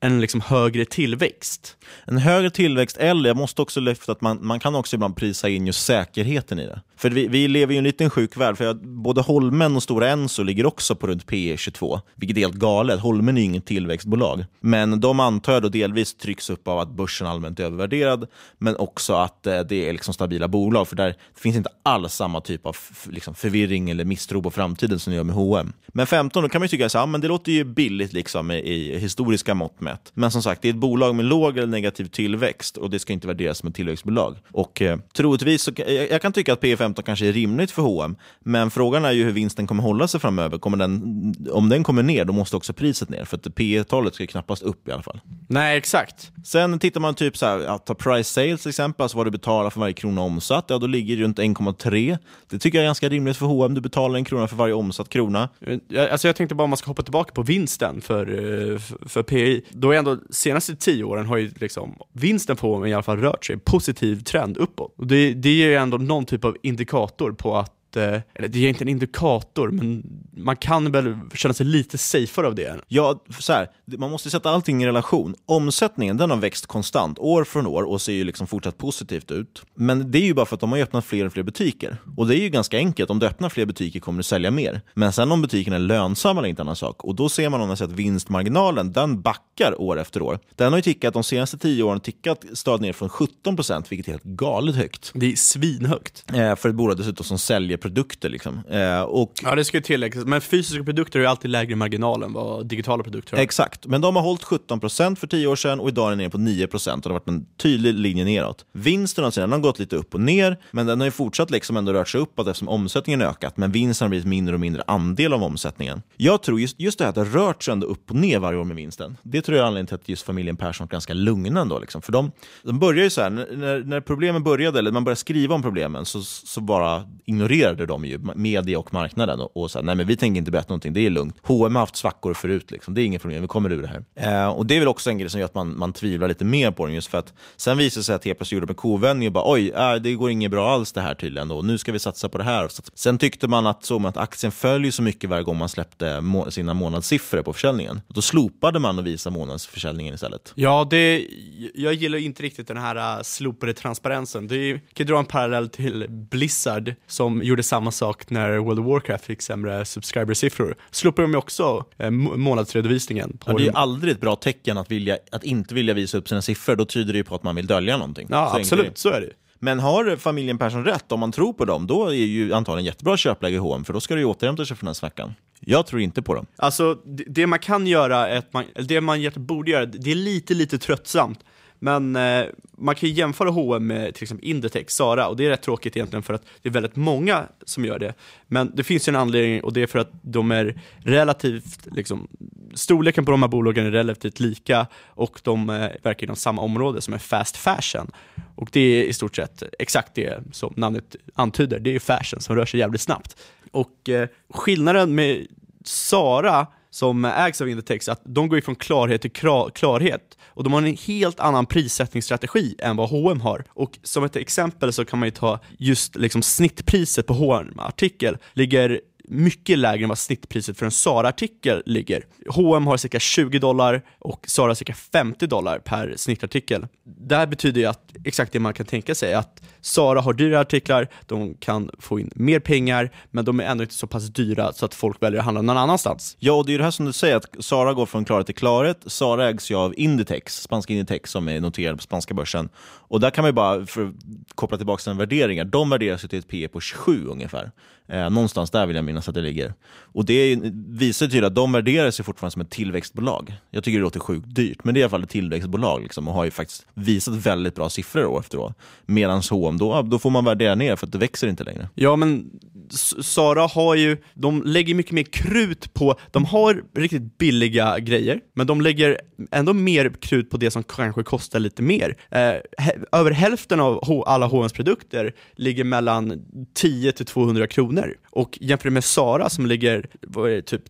en liksom högre tillväxt.
En högre tillväxt, eller jag måste också lyfta att man, man kan också ibland prisa in just säkerheten i det. För vi, vi lever i en liten sjuk värld, för både Holmen och Stora Enso ligger också på runt P 22, vilket är helt galet. Holmen är ju inget tillväxtbolag. Men de antar jag då delvis trycks upp av att börsen allmänt är övervärderad, men också att eh, det är liksom stabila bolag, för där finns inte alls samma typ av liksom, förvirring eller misstro på framtiden som det gör med H&M. Men 15, då kan man ju tycka att ja, det låter ju billigt liksom, i, i historiska mått mätt. Men som sagt, det är ett bolag med låg eller negativ tillväxt och det ska inte värderas som ett tillväxtbolag. Och eh, troligtvis, så, jag, jag kan tycka att P 15 kanske är rimligt för H&M men frågan är ju hur vinsten kommer hålla sig framöver. Kommer den, om den kommer ner, då måste också priset ner, för att P talet ska knappast upp i alla fall.
Nej, exakt.
Sen tittar man typ så här, att ta price sales till exempel, alltså vad du betalar för varje krona omsatt, ja då ligger det runt 1,3. Det tycker jag är ganska rimligt för H&M. du betalar en krona för varje omsatt krona.
Alltså jag tänkte bara om man ska hoppa tillbaka på vinsten för, eh, för, för PI, då är ändå senaste tio åren har ju liksom vinsten på i alla fall rört sig, positiv trend uppåt. Och det, det ger ju ändå någon typ av indikator på att eller det är inte en indikator, men man kan väl känna sig lite safer av det.
Ja, så här, man måste sätta allting i relation. Omsättningen den har växt konstant, år från år, och ser ju liksom fortsatt positivt ut. Men det är ju bara för att de har öppnat fler och fler butiker. Och det är ju ganska enkelt, om du öppnar fler butiker kommer du sälja mer. Men sen om butiken är lönsam eller inte annan sak. Och då ser man om att vinstmarginalen, den backar år efter år. Den har ju tickat, de senaste tio åren tickat stadigt ner från 17 procent, vilket är helt galet högt.
Det är svinhögt.
Eh, för ett bolag dessutom som säljer produkter. Liksom. Eh, och...
Ja, det ska ju tilläggas. Men fysiska produkter har ju alltid lägre marginal än vad digitala produkter har.
Exakt, men de har hållit 17% för 10 år sedan och idag är den nere på 9% och det har varit en tydlig linje neråt. Vinsten har sedan gått lite upp och ner, men den har ju fortsatt liksom ändå rört sig uppåt eftersom omsättningen ökat, men vinsten har blivit mindre och mindre andel av omsättningen. Jag tror just, just det här att det har rört sig ändå upp och ner varje år med vinsten, det tror jag är anledningen till att just familjen Persson är ganska lugna ändå. Liksom. För de, de börjar ju så här, när, när problemen började, eller man började skriva om problemen, så, så bara ignorerade de ju media och marknaden och, och sa nej men vi tänker inte berätta någonting, det är lugnt. H&M har haft svackor förut, liksom. det är inget problem, vi kommer ur det här. Eh, och det är väl också en grej som gör att man, man tvivlar lite mer på den, just för att sen visar det sig att helt plötsligt gjorde med kovändning och bara oj, äh, det går inget bra alls det här tydligen, och nu ska vi satsa på det här. Sen tyckte man att, så att aktien följer så mycket varje gång man släppte må sina månadssiffror på försäljningen. Då slopade man att visa månadsförsäljningen istället.
Ja, det, jag gillar inte riktigt den här äh, slopade transparensen. Det kan dra en parallell till Blizzard som gjorde samma sak när World of Warcraft fick sämre subscriber-siffror. Slopade de ju också eh, månadsredovisningen.
Ja, det är ju aldrig ett bra tecken att, vilja, att inte vilja visa upp sina siffror. Då tyder det ju på att man vill dölja någonting.
Ja, så absolut, så är det.
Men har familjen Persson rätt, om man tror på dem, då är ju antagligen jättebra köpläge i H&M för då ska det ju återhämta sig från den svackan. Jag tror inte på dem.
Alltså, det man kan göra, är att man, det man borde göra, det är lite, lite tröttsamt. Men eh, man kan ju jämföra H&M med till exempel Inditex, Sara, och det är rätt tråkigt egentligen för att det är väldigt många som gör det. Men det finns ju en anledning och det är för att de är relativt, liksom, storleken på de här bolagen är relativt lika och de eh, verkar inom samma område som är fast fashion. Och det är i stort sett exakt det som namnet antyder, det är fashion som rör sig jävligt snabbt. Och eh, skillnaden med Sara som ägs av Inditex, att de går ifrån klarhet till klarhet och de har en helt annan prissättningsstrategi än vad H&M har. Och som ett exempel så kan man ju ta just liksom snittpriset på H&M artikel ligger mycket lägre än vad snittpriset för en Zara-artikel ligger. H&M har cirka 20 dollar och Zara cirka 50 dollar per snittartikel. Det här betyder ju att exakt det man kan tänka sig, att Zara har dyra artiklar, de kan få in mer pengar, men de är ändå inte så pass dyra så att folk väljer att handla någon annanstans.
Ja, och det är ju det här som du säger, att Zara går från klarhet till klarhet. Zara ägs ju av Inditex, spanska Inditex som är noterad på spanska börsen. Och där kan man ju bara, för att koppla tillbaka till värderingar, de värderas ju till ett P på 27 ungefär. Eh, någonstans där vill jag minnas att det ligger. Och det visar ju tydligt att de värderas ju fortfarande som ett tillväxtbolag. Jag tycker det låter sjukt dyrt, men det är i alla fall ett tillväxtbolag liksom, och har ju faktiskt visat väldigt bra siffror år efter år. Medan H&M då, då får man värdera ner för att det växer inte längre.
Ja, men Sara har ju, de lägger mycket mer krut på, de har riktigt billiga grejer, men de lägger ändå mer krut på det som kanske kostar lite mer. Eh, över hälften av alla H&M's produkter ligger mellan 10 till 200 kronor och jämfört med Sara som ligger vad är det, typ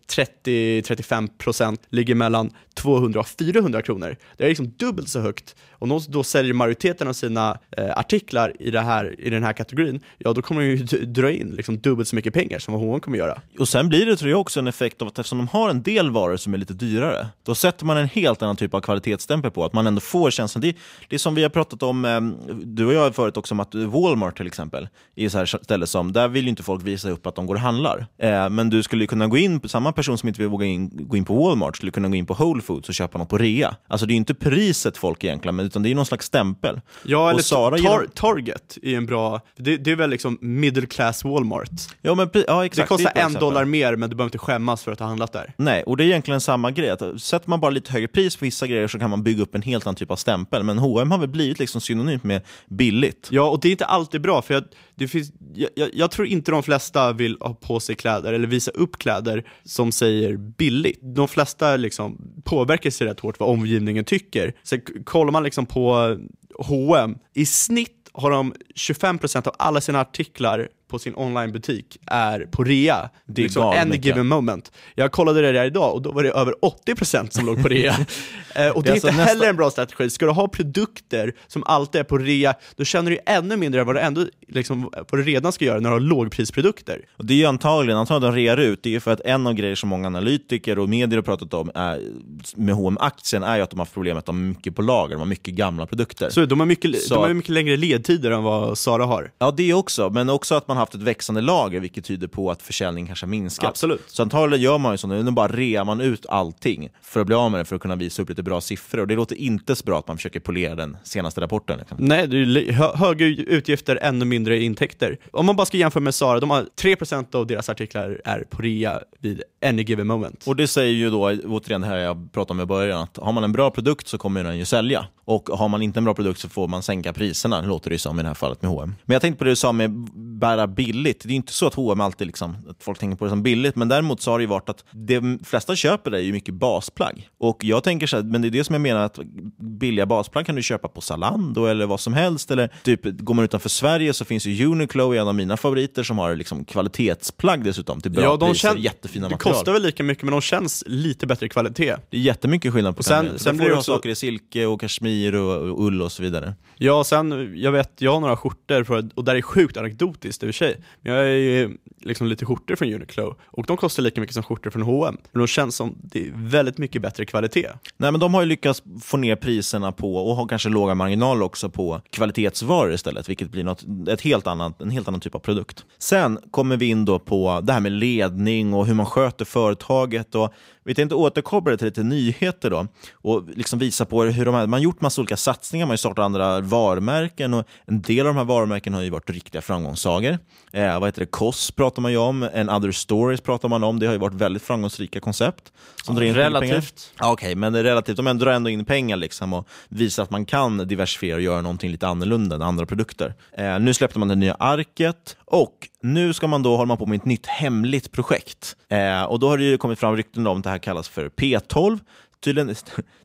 30-35% ligger mellan 200 och 400 kronor. Det är liksom dubbelt så högt. Om någon då säljer majoriteten av sina eh, artiklar i, det här, i den här kategorin, ja då kommer de ju dra in liksom dubbelt så mycket pengar som vad H&M kommer göra.
Och sen blir det tror jag också en effekt av att eftersom de har en del varor som är lite dyrare, då sätter man en helt annan typ av kvalitetsstämpel på, att man ändå får känslan. Det, det är som vi har pratat om, eh, du och jag förut också, om att Walmart till exempel, är så här ställe som, där vill ju inte folk visa upp att de går och handlar. Eh, men du skulle kunna gå in, samma person som inte vill våga in, gå in på Walmart skulle kunna gå in på Whole Foods och köpa något på rea. Alltså det är ju inte priset folk egentligen, men utan det är någon slags stämpel.
Ja, eller tar,
genom-
Target är en bra, det, det är väl liksom middle class Walmart.
Ja, men, ja,
Det
exakt.
kostar
ett bra
en dollar mer, men du behöver inte skämmas för att ha handlat där.
Nej, och det är egentligen samma grej. Att sätter man bara lite högre pris på vissa grejer så kan man bygga upp en helt annan typ av stämpel. Men H&M har väl blivit liksom synonymt med billigt.
Ja, och det är inte alltid bra, för jag, det finns, jag, jag, jag tror inte de flesta vill ha på sig kläder eller visa upp kläder som säger billigt. De flesta liksom påverkas rätt hårt vad omgivningen tycker. Så kollar man liksom på H&M i snitt har de 25% av alla sina artiklar på sin onlinebutik är på rea.
Det är
liksom
galet
any given moment. Jag kollade det där idag och då var det över 80% som låg på rea. Eh, och det är
alltså
inte
nästan-
heller en bra strategi. Ska du ha produkter som alltid är på rea, då känner du ju ännu mindre än vad du, ändå, liksom, vad du redan ska göra när du har lågprisprodukter.
Och det är ju antagligen, antagligen de rear ut, det är ju för att en av grejer som många analytiker och medier har pratat om är, med hm aktien är ju att de har haft problem med att de har mycket på lager, de har mycket gamla produkter.
Så de har mycket,
Så-
de har mycket längre ledtider än vad Sara har.
Ja, det också, men också att man haft ett växande lager, vilket tyder på att försäljningen kanske har minskat.
Absolut.
Så antagligen gör man ju så nu, nu bara rear man ut allting för att bli av med det, för att kunna visa upp lite bra siffror. Och det låter inte så bra att man försöker polera den senaste rapporten. Liksom.
Nej, det är hö högre utgifter, ännu mindre intäkter. Om man bara ska jämföra med Sara, de har 3% av deras artiklar är på rea vid any given moment.
Och det säger ju då, återigen det här jag pratade om i början, att har man en bra produkt så kommer den ju sälja. Och har man inte en bra produkt så får man sänka priserna, låter det ju som i det här fallet med H&M. Men jag tänkte på det du sa med bära billigt. Det är inte så att H&M alltid liksom, att folk tänker på det som billigt, men däremot så har det ju varit att de flesta köper det är ju mycket basplagg. Och jag tänker så här, men det är det som jag menar att billiga basplagg kan du köpa på Zalando eller vad som helst. Eller typ, går man utanför Sverige så finns ju Uniqlo, en av mina favoriter, som har liksom kvalitetsplagg dessutom till bra
ja, de
priser,
kän-
jättefina
det
material.
kostar väl lika mycket, men de känns lite bättre kvalitet.
Det är jättemycket skillnad på
Och sen- sen
Sen
blir
får
det
du
också-
saker i silke och kashmir och, och ull och så vidare.
Ja, sen, jag vet, jag har några skjortor, och där är sjukt anekdotiskt sig, men jag har ju liksom lite skjortor från Uniqlo, och de kostar lika mycket som skjortor från H&M men de känns som det är väldigt mycket bättre kvalitet.
Nej, men de har ju lyckats få ner priserna på, och har kanske låga marginaler också på kvalitetsvaror istället, vilket blir något, ett helt annat, en helt annan typ av produkt. Sen kommer vi in då på det här med ledning och hur man sköter företaget. Och vi tänkte återkoppla det till lite nyheter då och liksom visa på hur de här, man gjort massa olika satsningar, man har ju startat andra varumärken och en del av de här varumärken har ju varit riktiga framgångssagor. Eh, vad heter det? Koss pratar man ju om, en other stories pratar man om, det har ju varit väldigt framgångsrika koncept. Som drar in
relativt.
Ja, Okej, men det är relativt. De ändå drar ändå in pengar liksom och visar att man kan diversifiera och göra någonting lite annorlunda än andra produkter. Eh, nu släppte man det nya arket och nu ska man då hålla på med ett nytt hemligt projekt. Eh, och då har det ju kommit fram rykten om det här kallas för P12. Tydligen,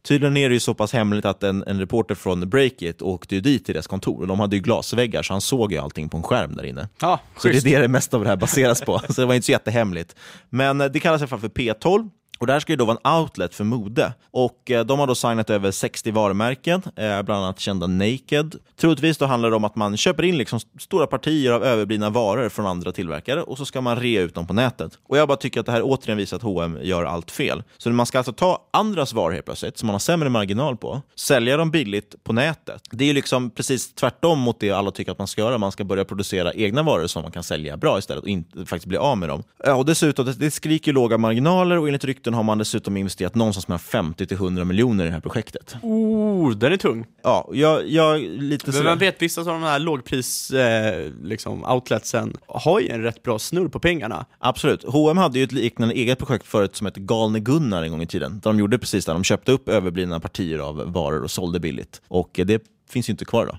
tydligen är det ju så pass hemligt att en, en reporter från Breakit åkte ju dit till deras kontor och de hade ju glasväggar så han såg ju allting på en skärm där inne.
Ja,
Så det är det det mesta av det här baseras på, så det var inte så jättehemligt. Men eh, det kallas i alla fall för P12. Och det här ska ju då vara en outlet för mode. Och eh, de har då signat över 60 varumärken, eh, bland annat kända Naked. Troligtvis då handlar det om att man köper in liksom stora partier av överblivna varor från andra tillverkare och så ska man rea ut dem på nätet. Och jag bara tycker att det här återigen visar att H&M gör allt fel. Så man ska alltså ta andras varor helt plötsligt, som man har sämre marginal på, sälja dem billigt på nätet. Det är ju liksom precis tvärtom mot det alla tycker att man ska göra. Man ska börja producera egna varor som man kan sälja bra istället och inte faktiskt bli av med dem. Ja, och dessutom, det, det skriker låga marginaler och enligt rykten har man dessutom investerat någonstans mellan 50 till 100 miljoner i det här projektet.
Oh, den är tung.
Ja, jag, jag lite
Men man vet, vissa av de här lågpris eh, liksom, outletsen har ju en rätt bra snurr på pengarna.
Absolut. H&M hade ju ett liknande eget projekt förut som hette Galne Gunnar en gång i tiden. Där de gjorde precis det. De köpte upp överblivna partier av varor och sålde billigt. Och eh, det finns ju inte kvar då.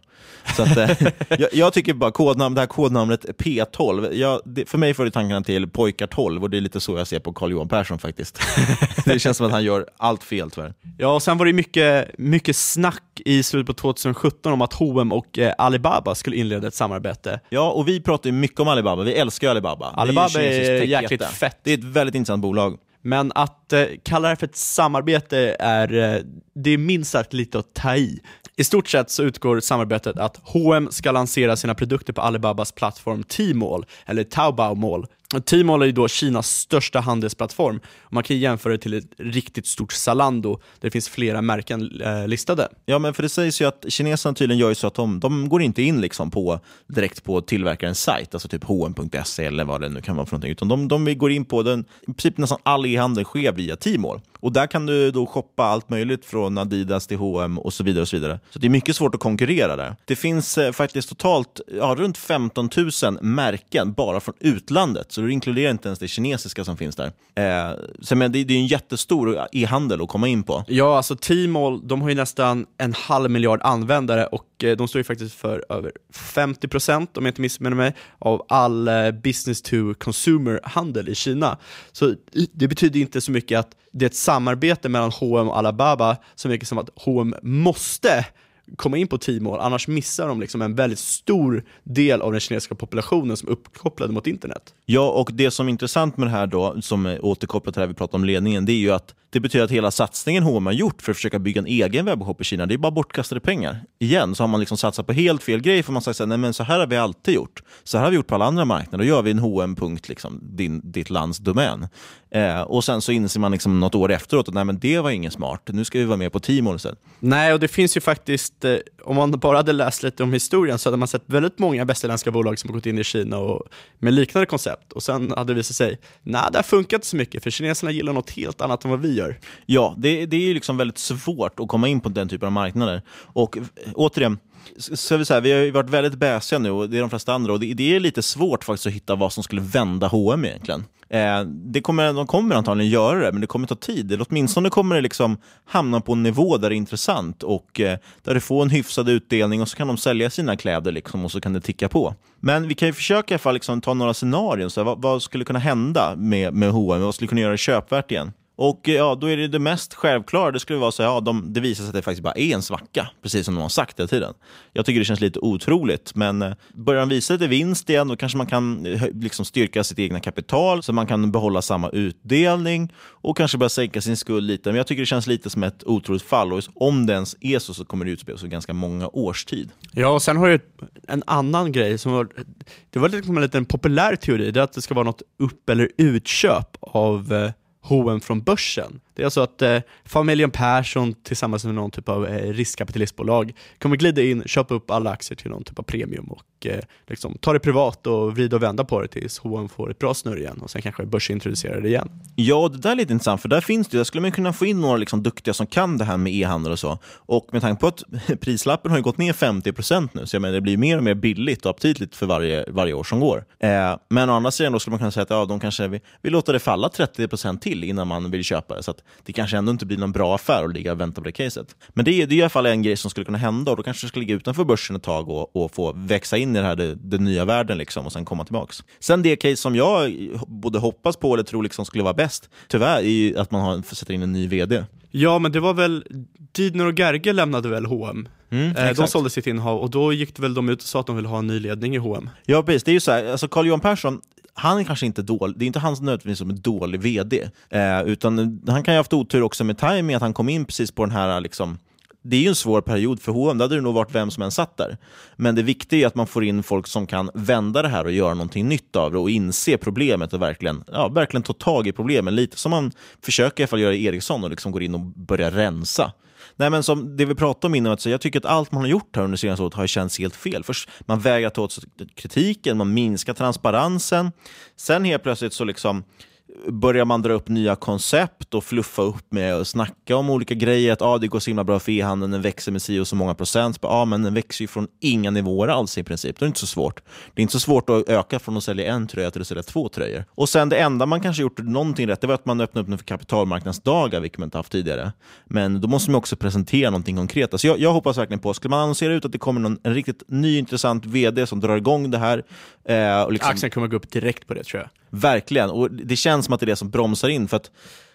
Så att, eh, jag, jag tycker bara kodnamn, det här kodnamnet P12, jag, det, för mig får det tankarna till Pojkar 12 och det är lite så jag ser på Carl-Johan Persson faktiskt. det känns som att han gör allt fel tyvärr.
Ja, och sen var det mycket, mycket snack i slutet på 2017 om att H&M och eh, Alibaba skulle inleda ett samarbete.
Ja, och vi pratar ju mycket om Alibaba. Vi älskar Alibaba.
Alibaba
är,
är jäkligt fett.
Det är ett väldigt intressant bolag.
Men att eh, kalla det för ett samarbete är, eh, det är minst sagt lite att ta i. I stort sett så utgår samarbetet att H&M ska lansera sina produkter på Alibabas plattform Tmall, eller Taobao Mall. Tmall är ju då Kinas största handelsplattform. Man kan jämföra det till ett riktigt stort Zalando, där det finns flera märken eh, listade.
Ja, men för det sägs ju att kineserna tydligen gör ju så att de, de går inte in liksom på, direkt på tillverkarens sajt, alltså typ hm.se eller vad det nu kan vara för någonting, utan de, de går in på den, i princip nästan all e-handel sker via Tmall. Och där kan du då shoppa allt möjligt från Adidas till H&M och så vidare. och Så vidare. Så det är mycket svårt att konkurrera där. Det finns eh, faktiskt totalt ja, runt 15 000 märken bara från utlandet, så det inkluderar inte ens det kinesiska som finns där. Eh, så men det, det är en jättestor e-handel att komma in på.
Ja, alltså Tmall, de har ju nästan en halv miljard användare och eh, de står ju faktiskt för över 50% om jag inte missminner mig, av all eh, business to consumer-handel i Kina. Så det betyder inte så mycket att det är ett samarbete mellan H&M och Alibaba, så mycket som att H&M måste komma in på Tmall, annars missar de liksom en väldigt stor del av den kinesiska populationen som är uppkopplade mot internet.
Ja, och det som är intressant med det här då, som är återkopplat till det här vi pratade om ledningen, det är ju att det betyder att hela satsningen H&M har gjort för att försöka bygga en egen webbshop i Kina, det är bara bortkastade pengar. Igen så har man liksom satsat på helt fel grej, för man säger så här, nej men så här har vi alltid gjort. Så här har vi gjort på alla andra marknader, då gör vi en H&M punkt, liksom, din, ditt lands domän. Eh, och sen så inser man liksom något år efteråt att nej men det var ingen smart, nu ska vi vara med på Tmall istället.
Nej, och det finns ju faktiskt, faktiskt, om man bara hade läst lite om historien så hade man sett väldigt många västerländska bolag som har gått in i Kina och, med liknande koncept och sen hade det visat sig, nej det har funkat inte så mycket för kineserna gillar något helt annat än vad vi gör.
Ja, det, det är ju liksom väldigt svårt att komma in på den typen av marknader. Och eh, återigen, så vi, säga, vi har ju varit väldigt bäsiga nu, och det är de flesta andra, och det, det är lite svårt faktiskt att hitta vad som skulle vända H&M egentligen. Eh, det kommer, de kommer antagligen göra det, men det kommer ta tid. Eller åtminstone kommer det liksom hamna på en nivå där det är intressant och eh, där du får en hyfsad utdelning och så kan de sälja sina kläder liksom, och så kan det ticka på. Men vi kan ju försöka i alla fall liksom, ta några scenarion. Så här, vad, vad skulle kunna hända med, med H&M? Vad skulle kunna göra det köpvärt igen? Och eh, ja, då är det det mest självklara, det skulle vara så här, ja, de, det visar sig att det faktiskt bara är en svacka, precis som de har sagt hela tiden. Jag tycker det känns lite otroligt, men eh, börjar de visa lite vinst igen, då kanske man kan eh, liksom styrka sitt egna kapital, så man kan behålla samma utdelning och kanske börja sänka sin skuld lite. Men jag tycker det känns lite som ett otroligt fall, och om det ens är så, så kommer det utspela sig ganska många års tid.
Ja, och sen har du en annan grej som var, det var liksom en liten populär teori, det är att det ska vara något upp eller utköp av hoen från börsen. Det är alltså att eh, familjen Persson tillsammans med någon typ av eh, riskkapitalistbolag kommer glida in, köpa upp alla aktier till någon typ av premium och eh, liksom, ta det privat och vrida och vända på det tills H&M får ett bra snurr igen och sen kanske börsintroducera det igen.
Ja, det där är lite intressant, för där finns det, där skulle man kunna få in några liksom duktiga som kan det här med e-handel och så. Och med tanke på att prislappen har ju gått ner 50% nu, så jag menar, det blir mer och mer billigt och aptitligt för varje, varje år som går. Eh, men å andra sidan då skulle man kunna säga att ja, de kanske vill, vill låta det falla 30% till innan man vill köpa det. Så att det kanske ändå inte blir någon bra affär att ligga och vänta på det caset. Men det är, det är i alla fall en grej som skulle kunna hända och då kanske det ska ligga utanför börsen ett tag och, och få växa in i det här, det, den nya världen liksom, och sen komma tillbaks. Sen det case som jag både hoppas på eller tror liksom skulle vara bäst, tyvärr, är ju att man har, sätter in en ny VD.
Ja, men det var väl, Didner och Gerge lämnade väl H&M
Mm,
eh, De sålde sitt innehav och då gick det väl de ut och sa att de ville ha en ny ledning i H&M
Ja, precis. Det är ju så här, alltså Carl-Johan Persson, han är kanske inte dålig, det är inte han som nödvändigtvis som är dålig VD, eh, utan han kan ju ha haft otur också med timing att han kom in precis på den här liksom, det är ju en svår period för H&M, det hade det nog varit vem som än satt där. Men det viktiga är att man får in folk som kan vända det här och göra någonting nytt av det och inse problemet och verkligen, ja, verkligen ta tag i problemen. Lite som man försöker i alla fall göra i Ericsson och liksom går in och börjar rensa. Nej, men som det vi pratade om innan, att jag tycker att allt man har gjort här under senaste året har känts helt fel. Först man vägrar ta åt sig kritiken, man minskar transparensen. Sen helt plötsligt så liksom börjar man dra upp nya koncept och fluffa upp med och snacka om olika grejer. Att ah, det går så himla bra för e-handeln, den växer med si och så många procent. Ja, ah, men den växer ju från inga nivåer alls i princip. Det är inte så svårt. Det är inte så svårt att öka från att sälja en tröja till att sälja två tröjor. Och sen det enda man kanske gjort någonting rätt, det var att man öppnade upp för kapitalmarknadsdagar, vilket man inte haft tidigare. Men då måste man också presentera någonting konkret. Alltså jag, jag hoppas verkligen på, skulle man annonsera ut att det kommer någon, en riktigt ny intressant vd som drar igång det här.
Eh, och liksom... Aktien kommer gå upp direkt på det tror jag.
Verkligen, och det känns som att det är det som bromsar in. för att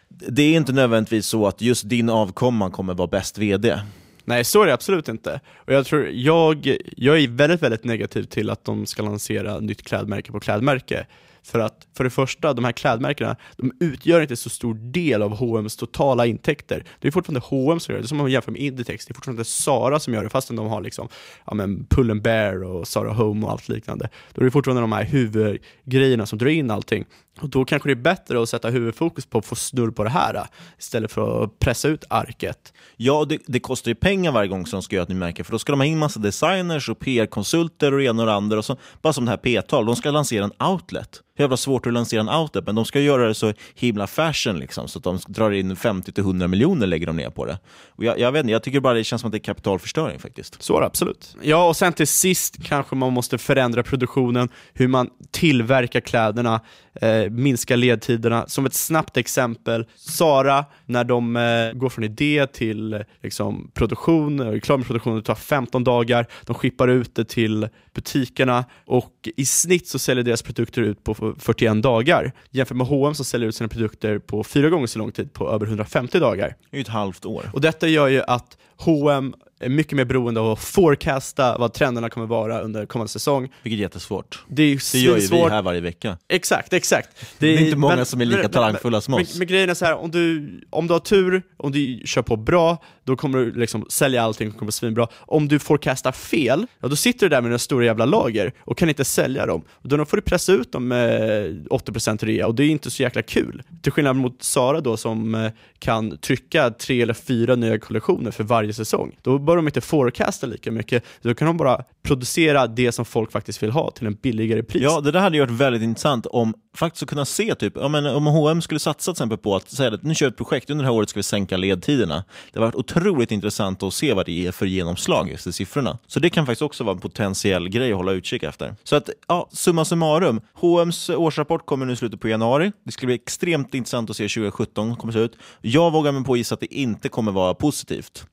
Det är inte nödvändigtvis så att just din avkomma kommer vara bäst VD.
Nej, så är det absolut inte. Och jag, tror, jag, jag är väldigt, väldigt negativ till att de ska lansera nytt klädmärke på klädmärke. För att för det första, de här klädmärkena, de utgör inte så stor del av H&M's totala intäkter. Det är fortfarande H&M som gör det, det är som om man jämför med Inditex, det är fortfarande Sara som gör det, fastän de har liksom, ja men Pull Bear och Zara Home och allt liknande. Då är det fortfarande de här huvudgrejerna som drar in allting. Och då kanske det är bättre att sätta huvudfokus på att få snurr på det här istället för att pressa ut arket.
Ja, det, det kostar ju pengar varje gång som de ska göra ett nytt märke, för då ska de ha in massa designers och PR-konsulter och det ena och det andra. Och så, bara som det här P-tal, de ska lansera en outlet jävla svårt att lansera en outlet, men de ska göra det så himla fashion liksom, så att de drar in 50-100 miljoner lägger de ner på det. Och jag, jag, vet inte, jag tycker bara det känns som att det är kapitalförstöring faktiskt.
Så är det absolut. Ja, och sen till sist kanske man måste förändra produktionen, hur man tillverkar kläderna, eh, minska ledtiderna. Som ett snabbt exempel, Sara, när de eh, går från idé till liksom, produktion, och klar med produktionen, det tar 15 dagar, de skippar ut det till butikerna och i snitt så säljer deras produkter ut på 41 dagar. Jämfört med H&M som säljer ut sina produkter på fyra gånger så lång tid, på över 150 dagar.
Det är ett halvt år.
Och detta gör ju att H&M är mycket mer beroende av att forecasta vad trenderna kommer vara under kommande säsong.
Vilket är jättesvårt.
Det, är
det gör ju vi här varje vecka.
Exakt, exakt.
Det är, det är inte många men, som är lika men, talangfulla som
men,
oss.
Men, grejen är så här, om du, om du har tur, om du kör på bra, då kommer du liksom sälja allting och kommer svinbra. Om du forecastar fel, ja, då sitter du där med en stora jävla lager och kan inte sälja dem. Och då får du pressa ut dem med 80% rea och det är inte så jäkla kul. Till skillnad mot Sara då som eh, kan trycka tre eller fyra nya kollektioner för varje säsong. Då bör de inte forecasta lika mycket, då kan de bara producera det som folk faktiskt vill ha till en billigare pris.
Ja, det där hade ju varit väldigt intressant om faktiskt att kunna se, typ, ja, men om H&M skulle satsa till exempel på att säga att nu kör vi ett projekt, under det här året ska vi sänka ledtiderna. Det har varit otroligt intressant att se vad det är för genomslag just i siffrorna. Så det kan faktiskt också vara en potentiell grej att hålla utkik efter. Så att, ja, summa summarum. H&M's årsrapport kommer nu i slutet på januari. Det ska bli extremt intressant att se hur 2017 kommer att se ut. Jag vågar mig på att gissa att det inte kommer vara positivt.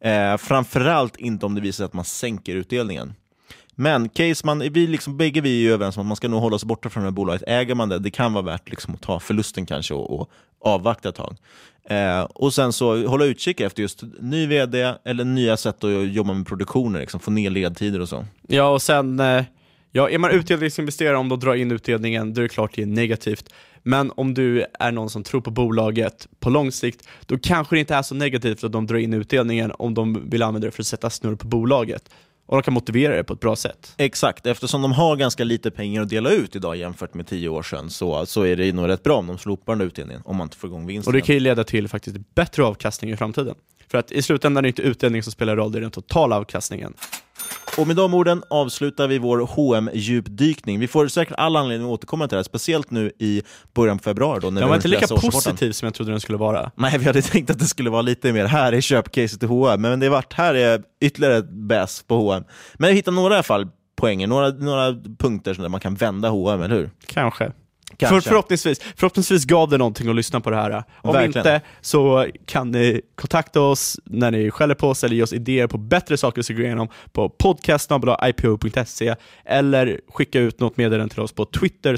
Eh, framförallt inte om det visar sig att man sänker utdelningen. Men case man, vi liksom, bägge vi är överens om att man ska nog hålla sig borta från det här bolaget. Äger man det, det kan vara värt liksom att ta förlusten kanske och, och avvakta ett tag. Eh, och sen så hålla utkik efter just ny vd eller nya sätt att jobba med produktioner, liksom, få ner ledtider och så.
Ja, och sen, eh, ja, är man utdelningsinvesterare, om de drar in utdelningen, då är det klart det är negativt. Men om du är någon som tror på bolaget på lång sikt, då kanske det inte är så negativt att de drar in utdelningen om de vill använda det för att sätta snurr på bolaget. Och de kan motivera det på ett bra sätt.
Exakt, eftersom de har ganska lite pengar att dela ut idag jämfört med tio år sedan så, så är det nog rätt bra om de slopar den utdelningen, om man inte får igång vinsten.
Och det kan ju leda till faktiskt bättre avkastning i framtiden. För att i slutändan är det inte utdelningen som spelar roll, det är den totala avkastningen.
Och med de orden avslutar vi vår hm djupdykning Vi får säkert all anledning att återkomma till det här, speciellt nu i början på februari. Då, när
den var inte lika positiv som jag trodde den skulle vara.
Nej, vi hade tänkt att det skulle vara lite mer, här är köpcaset i H&M men det är vart, här är ytterligare ett bäst på H&M Men jag hittade några i alla fall poänger, några, några punkter där man kan vända H&M eller hur?
Kanske. För, förhoppningsvis, förhoppningsvis gav det någonting att lyssna på det här. Om Verkligen. inte så kan ni kontakta oss när ni skäller på oss eller ge oss idéer på bättre saker att gå igenom på podcast.ipo.se eller skicka ut något meddelande till oss på Twitter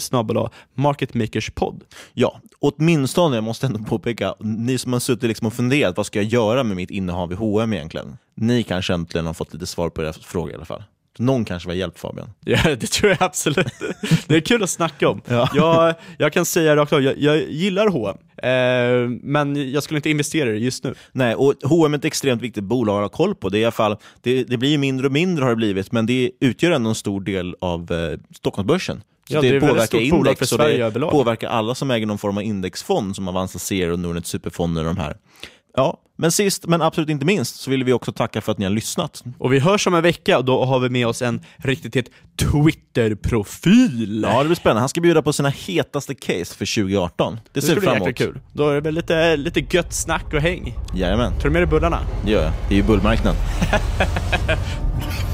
marketmakerspod.
Ja, åtminstone, jag måste ändå påpeka, ni som har suttit liksom och funderat, vad ska jag göra med mitt innehav i H&M egentligen? Ni kanske äntligen har fått lite svar på era frågor i alla fall. Någon kanske var hjälp Fabian.
Ja, det tror jag absolut. Det är kul att snacka om.
Ja.
Jag, jag kan säga rakt av, jag, jag gillar H&M, eh, men jag skulle inte investera i det just nu.
Nej, och H&M är ett extremt viktigt bolag att ha koll på. Det, är i alla fall, det, det blir ju mindre och mindre har det blivit, men det utgör ändå en stor del av eh, Stockholmsbörsen. Så
Ja,
det,
det
påverkar index
för
och det
överlag.
påverkar alla som äger någon form av indexfond som Avanza Zero och Nordnet Superfonder och de här. Ja, men sist men absolut inte minst så vill vi också tacka för att ni har lyssnat.
Och vi hörs om en vecka och då har vi med oss en riktigt het Twitter-profil.
Ja, det blir spännande. Han ska bjuda på sina hetaste case för 2018. Det
det
ser vi fram emot.
kul. Då är det väl lite, lite gött snack och häng.
Jajamän,
Tar du med dig bullarna?
det gör jag. Det är ju bullmarknad.